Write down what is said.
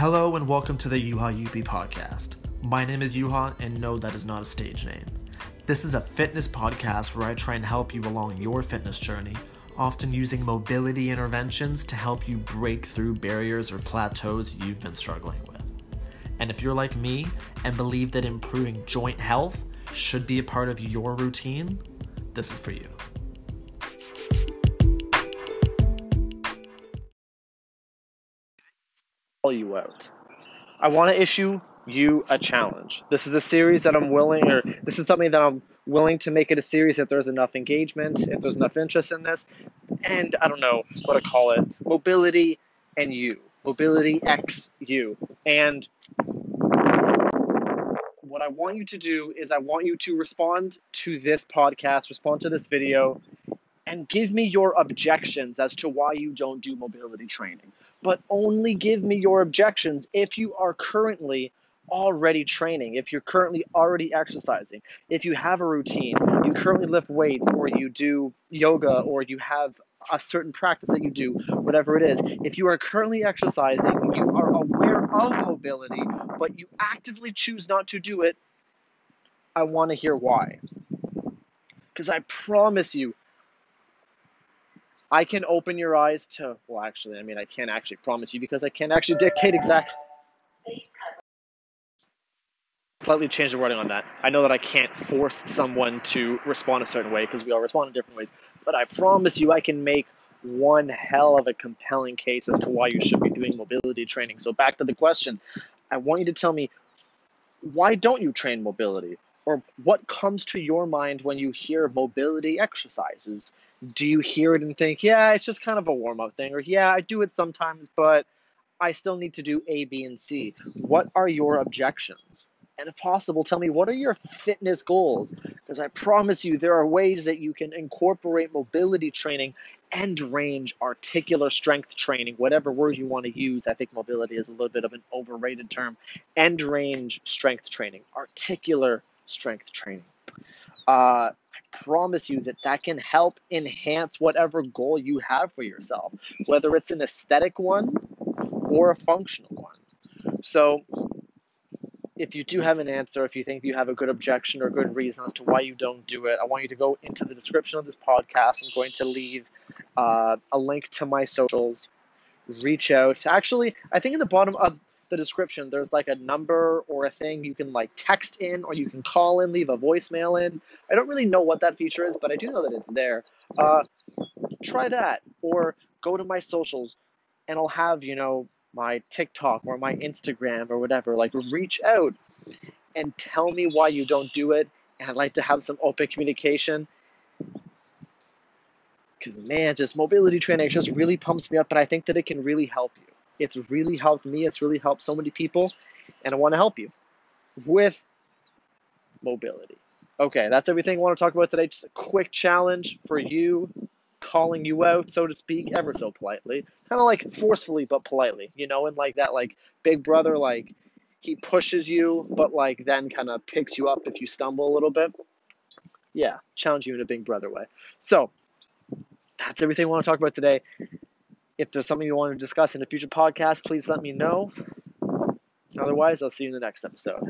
Hello and welcome to the Juha Juppi podcast. My name is Yuha, and no, that is not a stage name. This is a fitness podcast where I try and help you along your fitness journey, often using mobility interventions to help you break through barriers or plateaus you've been struggling with. And if you're like me and believe that improving joint health should be a part of your routine, this is for you. You out. I want to issue you a challenge. This is a series that I'm willing, or this is something that I'm willing to make it a series if there's enough engagement, if there's enough interest in this, and I don't know what to call it mobility and you. Mobility X you. And what I want you to do is I want you to respond to this podcast, respond to this video, and give me your objections as to why you don't do mobility training. But only give me your objections if you are currently already training, if you're currently already exercising, if you have a routine, you currently lift weights, or you do yoga, or you have a certain practice that you do, whatever it is. If you are currently exercising, you are aware of mobility, but you actively choose not to do it, I want to hear why. Because I promise you, I can open your eyes to, well, actually, I mean, I can't actually promise you because I can't actually dictate exactly slightly change the wording on that. I know that I can't force someone to respond a certain way because we all respond in different ways, but I promise you I can make one hell of a compelling case as to why you should be doing mobility training. So back to the question, I want you to tell me why don't you train mobility? Or what comes to your mind when you hear mobility exercises? Do you hear it and think, yeah, it's just kind of a warm up thing, or yeah, I do it sometimes, but I still need to do A, B, and C? What are your objections? And if possible, tell me what are your fitness goals? Because I promise you, there are ways that you can incorporate mobility training and range articular strength training, whatever word you want to use. I think mobility is a little bit of an overrated term. End range strength training, articular strength training. Uh, I promise you that that can help enhance whatever goal you have for yourself, whether it's an aesthetic one or a functional one. So, if you do have an answer, if you think you have a good objection or good reason as to why you don't do it, I want you to go into the description of this podcast. I'm going to leave uh, a link to my socials. Reach out. Actually, I think in the bottom of the description, there's like a number or a thing you can like text in or you can call in, leave a voicemail in. I don't really know what that feature is, but I do know that it's there. Uh, try that or go to my socials and I'll have, you know, my TikTok or my Instagram or whatever. Like, reach out and tell me why you don't do it. And I'd like to have some open communication. Because, man, just mobility training just really pumps me up, and I think that it can really help you. It's really helped me, it's really helped so many people, and I want to help you with mobility. Okay, that's everything I want to talk about today. Just a quick challenge for you calling you out, so to speak, ever so politely. Kind of like forcefully, but politely, you know, and like that, like big brother, like he pushes you, but like then kind of picks you up if you stumble a little bit. Yeah, challenge you in a big brother way. So that's everything I want to talk about today. If there's something you want to discuss in a future podcast, please let me know. Otherwise, I'll see you in the next episode.